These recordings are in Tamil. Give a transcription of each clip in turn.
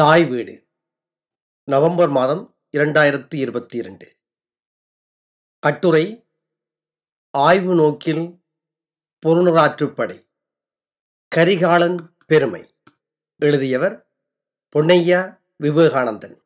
தாய் வீடு. நவம்பர் மாதம் இரண்டாயிரத்தி இருபத்தி இரண்டு. கட்டுரை ஆய்வு நோக்கில் பொருணராற்றுப்படை கரிகாலன் பெருமை. எழுதியவர் பொன்னையா விவேகானந்தன்.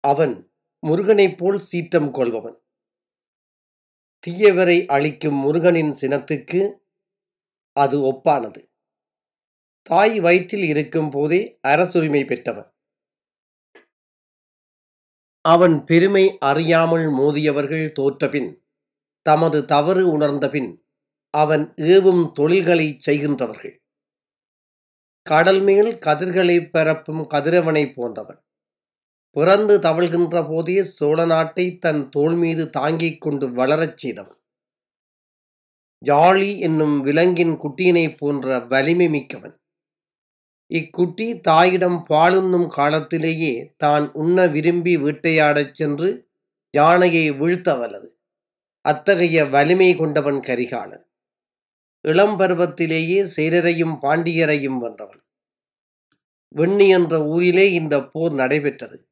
அவன் முருகனைப் போல் சீற்றம் கொள்பவன். தீயவரை அழிக்கும் முருகனின் சினத்துக்கு அது ஒப்பானது. தாய் வயிற்றில் இருக்கும் போதே அரசுரிமை பெற்றவன். அவன் பெருமை அறியாமல் மோதியவர்கள் தோற்றபின் தமது தவறு உணர்ந்தபின் அவன் ஏவும் தொழில்களை செய்கின்றவர்கள். கடல் மேல் கதிர்களை பரப்பும் கதிரவனை போன்றவன். பிறந்து தவழ்கின்ற போதே சோழ நாட்டை தன் தோள் மீது தாங்கிக் கொண்டு வளரச் செய்தவன். ஜாலி என்னும் விலங்கின் குட்டியினைப் போன்ற வலிமை மிக்கவன். இக்குட்டி தாயிடம் பாலுண்ணும் காலத்திலேயே தான் உண்ண விரும்பி வேட்டையாடச் சென்று யானையை வீழ்த்த வல்லது. அத்தகைய வலிமை கொண்டவன் கரிகாலன். இளம் பருவத்திலேயே சேரரையும் பாண்டியரையும் வென்றவன். வெண்ணி என்ற ஊரிலே இந்த போர் நடைபெற்றது.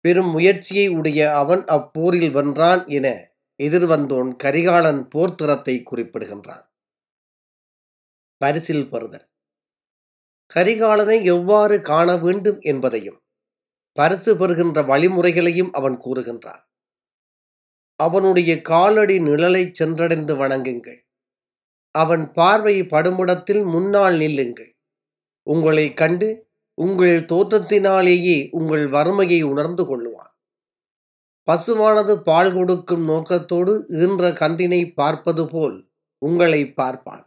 பெரும் முயற்சியை உடைய அவன் அப்போரில் வென்றான் என எதிர்வந்தோன் கரிகாலன் போர்த்திறத்தை குறிப்பிடுகின்றான். பரிசில் பெறுதல் கரிகாலனை எவ்வாறு காண வேண்டும் என்பதையும் பரிசு பெறுகின்ற வழிமுறைகளையும் அவன் கூறுகின்றான். அவனுடைய காலடி நிழலை சென்றடைந்து வணங்குங்கள். அவன் பார்வை படுமிடத்தில் முன்னால் நில்லுங்கள். உங்களை கண்டு உங்கள் தோற்றத்தினாலேயே உங்கள் வறுமையை உணர்ந்து கொள்ளுவான். பசுவானது பால் கொடுக்கும் நோக்கத்தோடு ஈன்ற கந்தினை பார்ப்பது போல் உங்களை பார்ப்பான்.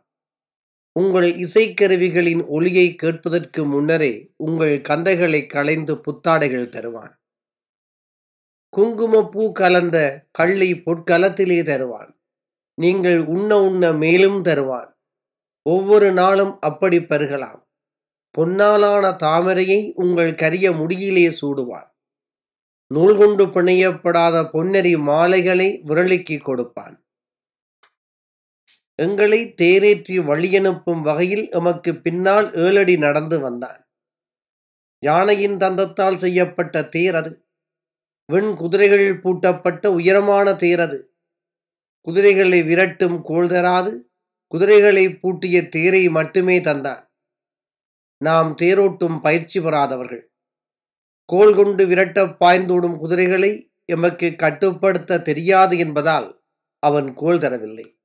உங்கள் இசைக்கருவிகளின் ஒளியை கேட்பதற்கு முன்னரே உங்கள் கந்தைகளை களைந்து புத்தாடைகள் தருவான். குங்குமப்பூ கலந்த கள்ளை பொற்கலத்திலே தருவான். நீங்கள் உண்ண உண்ண மேலும் தருவான். ஒவ்வொரு நாளும் அப்படி பருகலாம். பொன்னாலான தாமரையை உங்கள் கரிய முடியிலே சூடுவான். நூல் கொண்டு பிணையப்படாத பொன்னரி மாலைகளை விரலுக்கு கொடுப்பான். எங்களை தேரேற்றி வழியனுப்பும் வகையில் எமக்கு பின்னால் ஏழடி நடந்து வந்தான். யானையின் தந்தத்தால் செய்யப்பட்ட தேர் அது. வெண் குதிரைகள் பூட்டப்பட்ட உயரமான தேர் அது. குதிரைகளை விரட்டும் கோள் தராது. குதிரைகளை பூட்டிய தேரை மட்டுமே தந்தான். நாம் தேரோட்டும் பயிற்சி பெறாதவர்கள். கோல் கொண்டு விரட்ட பாய்ந்தோடும் குதிரைகளை எமக்கு கட்டுப்படுத்த தெரியாது என்பதால் அவன் கோல் தரவில்லை.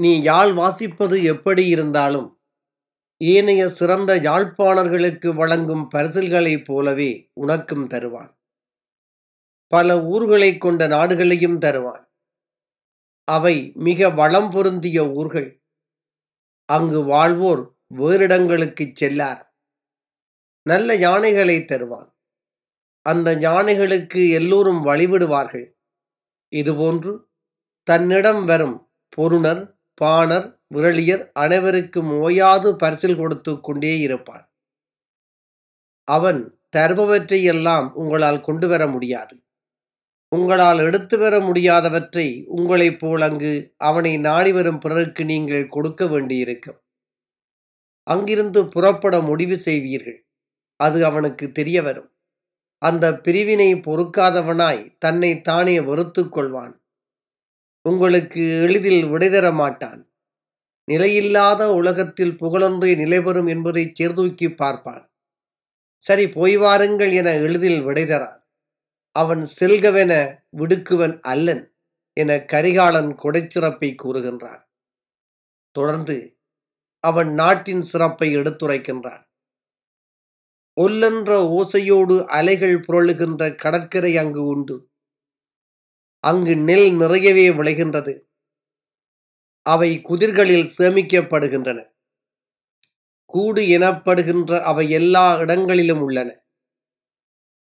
நீ யாழ் வாசிப்பது எப்படி இருந்தாலும்? ஏனைய சிறந்த யாழ்ப்பாணர்களுக்கு வழங்கும் பரிசில்களைப் போலவே உனக்கும் தருவான். பல ஊர்களை கொண்ட நாடுகளையும் தருவான். அவை மிக வளம் பொருந்திய ஊர்கள். அங்கு வாழ்வோர் வேறிடங்களுக்கு செல்லார். நல்ல யானைகளை தருவான். அந்த யானைகளுக்கு எல்லோரும் வழிவிடுவார்கள் இதுபோன்று தன்னிடம் வரும் பொருணர் பாணர் முரளியர் அனைவருக்கும் ஓயாது பரிசில் கொடுத்து கொண்டே இருப்பான். அவன் தருபவற்றையெல்லாம் உங்களால் கொண்டு வர முடியாது. உங்களால் எடுத்து வர முடியாதவற்றை உங்களைப் போல் அங்கு அவனை நாடி வரும் பிறருக்கு நீங்கள் கொடுக்க வேண்டியிருக்கும். அங்கிருந்து புறப்பட முடிவு செய்வீர்கள். அது அவனுக்கு தெரிய வரும். அந்த பிரிவினை பொறுக்காதவனாய் தன்னை தானே வெறுத்து கொள்வான். உங்களுக்கு எளிதில் விடைதர மாட்டான். நிலையில்லாத உலகத்தில் புகழொன்றே நிலைபெறும் என்பதை சேர்தூக்கி பார்ப்பான். சரி போய் வாருங்கள் என எளிதில் விடைதரான் அவன் செல்கவென விடுக்குவன் அல்லன் என கரிகாலன் கொடைச்சிறப்பை கூறுகின்றான். தொடர்ந்து அவன் நாட்டின் சிறப்பை எடுத்துரைக்கின்றான். ஒல்லென்ற ஓசையோடு அலைகள் புரளுகின்ற கடற்கரை அங்கு உண்டு. அங்கு நெல் நிறையவே விளைகின்றது. அவை குதிர்களில் சேமிக்கப்படுகின்றன. கூடு எனப்படுகின்ற அவை எல்லா இடங்களிலும் உள்ளன.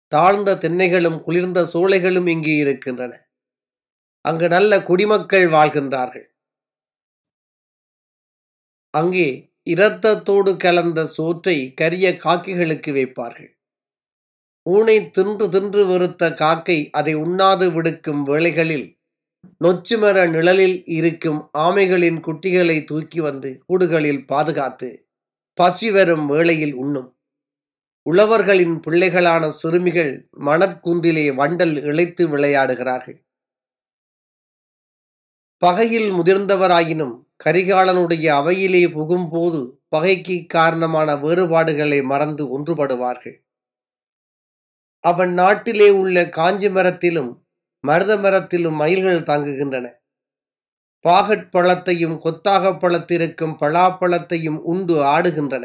தாழ்ந்த தென்னைகளும் குளிர்ந்த சோலைகளும் இங்கு இருக்கின்றன. அங்கு நல்ல குடிமக்கள் வாழ்கின்றார்கள். அங்கே இரத்தத்தோடு கலந்த சோற்றை கரிய காக்கிகளுக்கு வைப்பார்கள். ஊனை தின்று தின்று வெறுத்த காக்கை அதை உண்ணாது விடுக்கும் வேளைகளில் நொச்சுமர நிழலில் இருக்கும் ஆமைகளின் குட்டிகளை தூக்கி வந்து கூடுகளில் பாதுகாத்து பசி வரும் வேளையில் உண்ணும். உழவர்களின் பிள்ளைகளான சிறுமிகள் மணற்குன்றிலே வண்டல் இழைத்து விளையாடுகிறார்கள். பகையில் முதிர்ந்தவராயினும் கரிகாலனுடைய அவையிலே புகும்போது பகைக்கு காரணமான வேறுபாடுகளை மறந்து ஒன்றுபடுவார்கள். அவன் நாட்டிலே உள்ள காஞ்சி மரத்திலும் மருத மரத்திலும் மயில்கள் தாங்குகின்றன. பாகட் பழத்தையும் கொத்தாக பழத்திருக்கும் பலாப்பழத்தையும் உண்டு ஆடுகின்றன.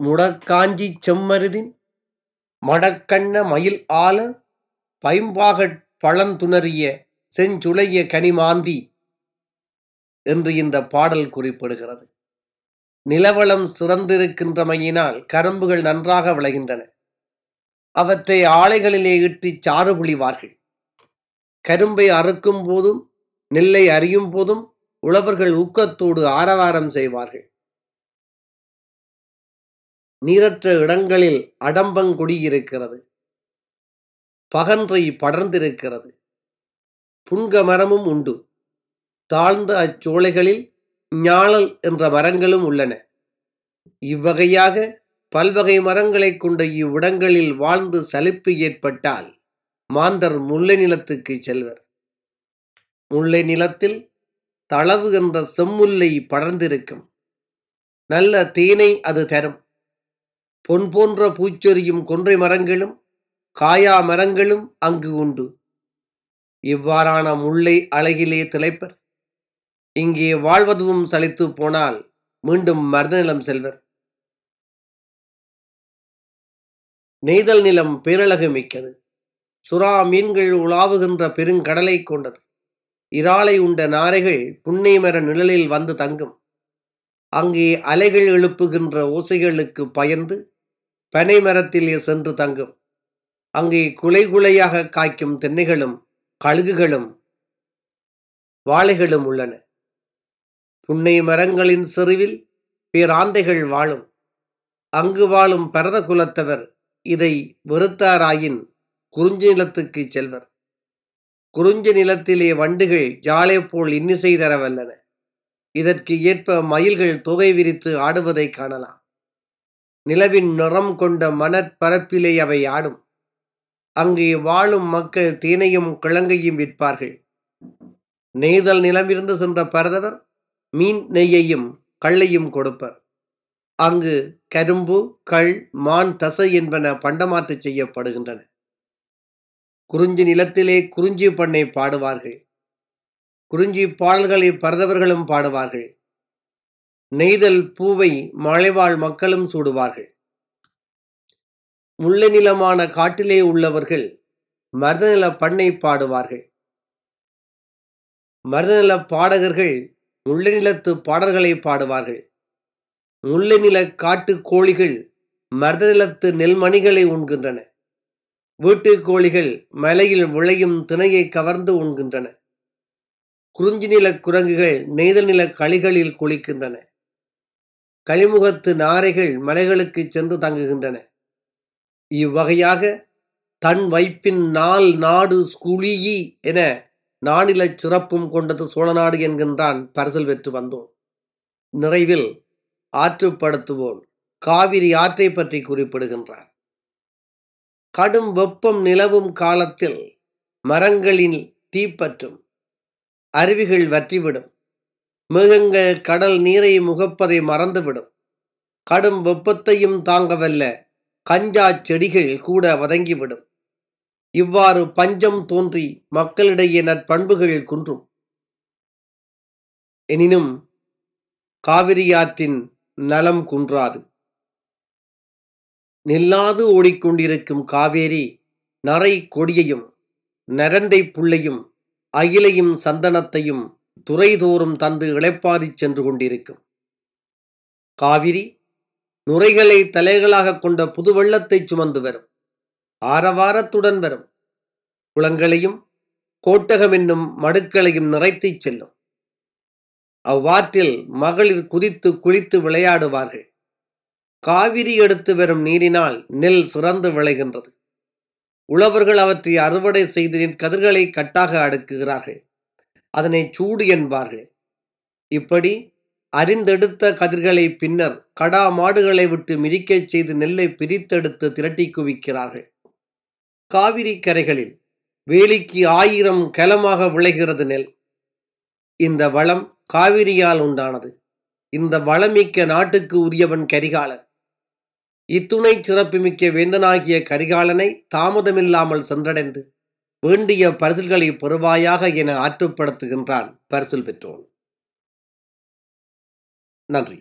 முடக்காஞ்சி செம்மருதின் மடக்கண்ண மயில் ஆல பைம்பாகட் பழந்துணறிய செஞ்சுளைய கனிமாந்தி என்று இந்த பாடல் குறிப்பிடுகிறது. நிலவளம் சுரந்திருக்கின்றமையினால் கரும்புகள் நன்றாக விளைகின்றன. அவற்றை ஆலைகளிலே இட்டி சாறு புழிவார்கள். கரும்பை அறுக்கும் போதும் நெல்லை அறியும் போதும் உழவர்கள் ஊக்கத்தோடு ஆரவாரம் செய்வார்கள். நீரற்ற இடங்களில் அடம்பங்குடி இருக்கிறது பகன்றை படர்ந்திருக்கிறது. புன்க மரமும் உண்டு. தாழ்ந்த அச்சோலைகளில் ஞாழல் என்ற மரங்களும் உள்ளன. இவ்வகையாக பல்வகை மரங்களைக் கொண்ட இவ்விடங்களில் வாழ்ந்து சலிப்பு ஏற்பட்டால் மாந்தர் முல்லை நிலத்துக்கு செல்வர். முல்லை நிலத்தில் தளவு என்ற செம்முல்லை படர்ந்திருக்கும். நல்ல தேனை அது தரும். பொன் போன்ற பூச்சொரியும் கொன்றை மரங்களும் காயா மரங்களும் அங்கு உண்டு. இவ்வாறான முல்லை அழகிலே திளைப்பர். இங்கே வாழ்வதும் சலித்து போனால் மீண்டும் மருதநிலம் செல்வர். நெய்தல் நிலம் பேரழகு மிக்கது. சுறா மீன்கள் உலாவுகின்ற பெருங்கடலை கொண்டது. இறாலை உண்ட நாரைகள் புன்னை மர நிழலில் வந்து தங்கும். அங்கே அலைகள் எழுப்புகின்ற ஓசைகளுக்கு பயந்து பனை மரத்திலே சென்று தங்கும். அங்கே குலை குலையாக காய்க்கும் தென்னைகளும் கழுகுகளும் வாழைகளும் உள்ளன. புன்னை மரங்களின் செருவில் பேராந்தைகள் வாழும். அங்கு வாழும் பரத குலத்தவர் இதை வெறுத்தாராயின் குறிஞ்சி நிலத்துக்கு செல்வர். குறிஞ்சி நிலத்திலே வண்டுகள் ஜாலை போல் இன்னிசை தரவல்லன. இதற்கு ஏற்ப மயில்கள் தொகை விரித்து ஆடுவதை காணலாம். நிலவின் நிறம் கொண்ட மணற்பரப்பிலே அவை ஆடும். அங்கே வாழும் மக்கள் தேனையும் கிழங்கையும் விற்பார்கள். நெய்தல் நிலமிருந்து சென்ற பரதவர் மீன் நெய்யையும் கள்ளையும் கொடுப்பர். அங்கு கரும்பு கள் மான் தசை என்பன பண்டமாற்று செய்யப்படுகின்றன. குறிஞ்சி நிலத்திலே குறிஞ்சி பண்ணை பாடுவார்கள். குறிஞ்சி பாடல்களை பரதவர்களும் பாடுவார்கள். நெய்தல் பூவை மலைவாழ் மக்களும் சூடுவார்கள். முல்லை நிலமான காட்டிலே உள்ளவர்கள் மருதநில பண்ணை பாடுவார்கள். மருதநில பாடகர்கள் முல்லை நிலத்து பாடல்களை பாடுவார்கள். முல்லை நில காட்டு கோழிகள் மருத நிலத்து நெல்மணிகளை உண்கின்றன. வீட்டு கோழிகள் மலையில் விளையும் திணையை கவர்ந்து உண்கின்றன. குறிஞ்சி நில குரங்குகள் நெய்தல் நில களிகளில் குளிக்கின்றன. களிமுகத்து நாரைகள் மலைகளுக்கு சென்று தங்குகின்றன. இவ்வகையாக தன் வைப்பின் நாள் நாடு ஸ்குலியி என நானில சிறப்பும் கொண்டது சோழநாடு என்கின்றான் பரிசல் பெற்று வந்தோம் நிறைவில் ஆற்றுப்படுத்துவோன் காவிரி ஆற்றை பற்றி குறிப்பிடுகின்றான் கடும் வெப்பம் நிலவும் காலத்தில் மரங்களில் தீப்பற்றும் அருவிகள் வற்றிவிடும். மிருகங்கள் கடல் நீரை முகப்பதை மறந்துவிடும். கடும் வெப்பத்தையும் தாங்கவல்ல கஞ்சா செடிகள் கூட வதங்கிவிடும். இவ்வாறு பஞ்சம் தோன்றி மக்களிடையே நட்பண்புகள் குன்றும். எனினும் காவிரியாற்றின் நலம் குன்றாது. நில்லாது ஓடிக்கொண்டிருக்கும் காவேரி நரை கொடியையும் நரந்தை புள்ளையும் அகிலையும் சந்தனத்தையும் துறைதோறும் தந்து இளைப்பாரிச் சென்று கொண்டிருக்கும். காவிரி நுரைகளை தலைகளாக கொண்ட புது வெள்ளத்தை சுமந்து வரும். ஆரவாரத்துடன் வரும். குளங்களையும் கோட்டகம் என்னும் மடுக்களையும் நிறைத்துச் செல்லும். அவ்வாற்றில் மகளிர் குதித்து குளித்து விளையாடுவார்கள். காவிரி எடுத்து வரும் நீரினால் நெல் சுரந்து விளைகின்றது. உழவர்கள் அவற்றை அறுவடை செய்து கதிர்களை கட்டாக அடுக்குகிறார்கள். அதனை சூடு என்பார்கள். இப்படி அறிந்தெடுத்த கதிர்களை பின்னர் கடா மாடுகளை விட்டு மிதிக்கச் செய்து நெல்லை பிரித்தெடுத்து திரட்டி குவிக்கிறார்கள். காவிரி கரைகளில் வேலிக்கு ஆயிரம் கலமாக விளைகிறது நெல். இந்த வளம் காவிரியால் உண்டானது. இந்த வளமிக்க நாட்டுக்கு உரியவன் கரிகாலன். இத்துணை சிறப்புமிக்க வேந்தனாகிய கரிகாலனை தாமதமில்லாமல் சென்றடைந்து வேண்டிய பரிசில்களை பெறுவாயாக என ஆற்றுப்படுத்துகின்றான் பரிசில் பெற்றோன். நன்றி.